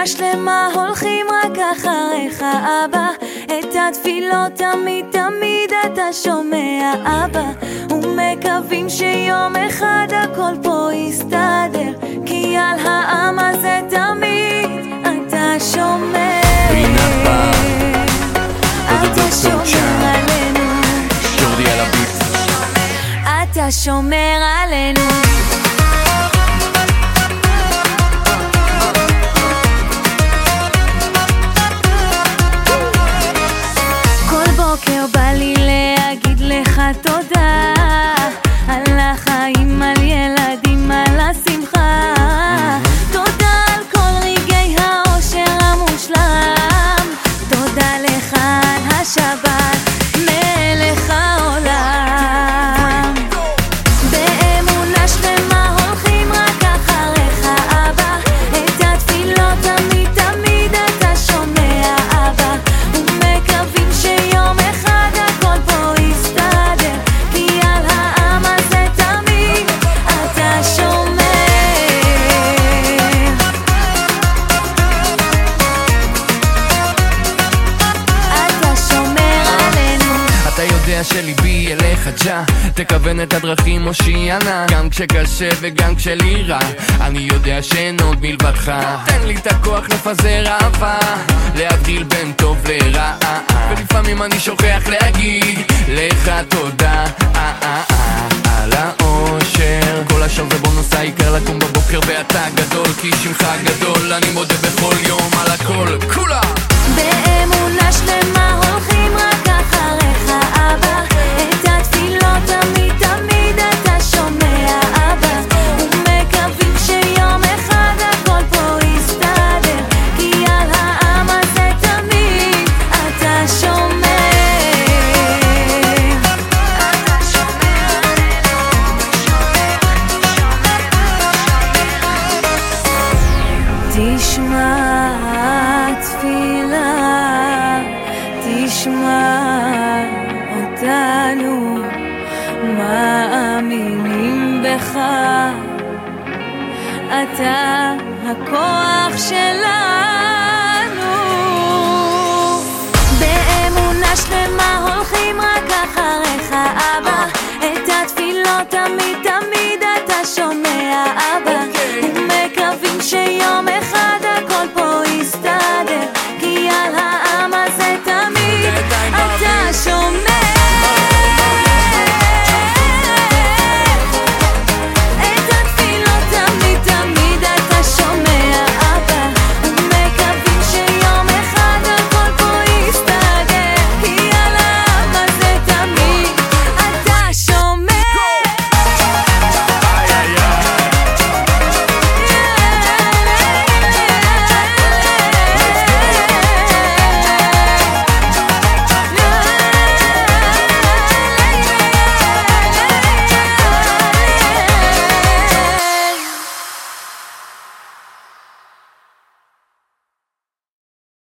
באמונה שלמה הולכים רק אחריך אבא. את התפילות תמיד תמיד אתה שומע אבא. ומקווים שיום אחד הכל פה יסתדר כי על העם הזה תמיד אתה שומר בר. אתה שומר עלינו. אתה שומר עלינו להגיד יודע שליבי אליך ג'ה. תכוון את הדרכים הושיענה גם כשקשה וגם כשלי רע. אני יודע שאין עוד מלבדך. תן לי את הכוח לפזר אהבה. להבדיל בין טוב לרע. ולפעמים אני שוכח להגיד לך תודה. על האושר. כל השאר זה בונוס העיקר לקום בבוקר ואתה גדול כי שמך גדול. אני מודה בכל יום על הכל. כולה! באמונה שלמה הולכים רק אחריך תשמע תפילה, תשמע אותנו, מאמינים בך. אתה הכוח שלנו. באמונה שלמה הולכים רק אחריך, אבא. את התפילות תמיד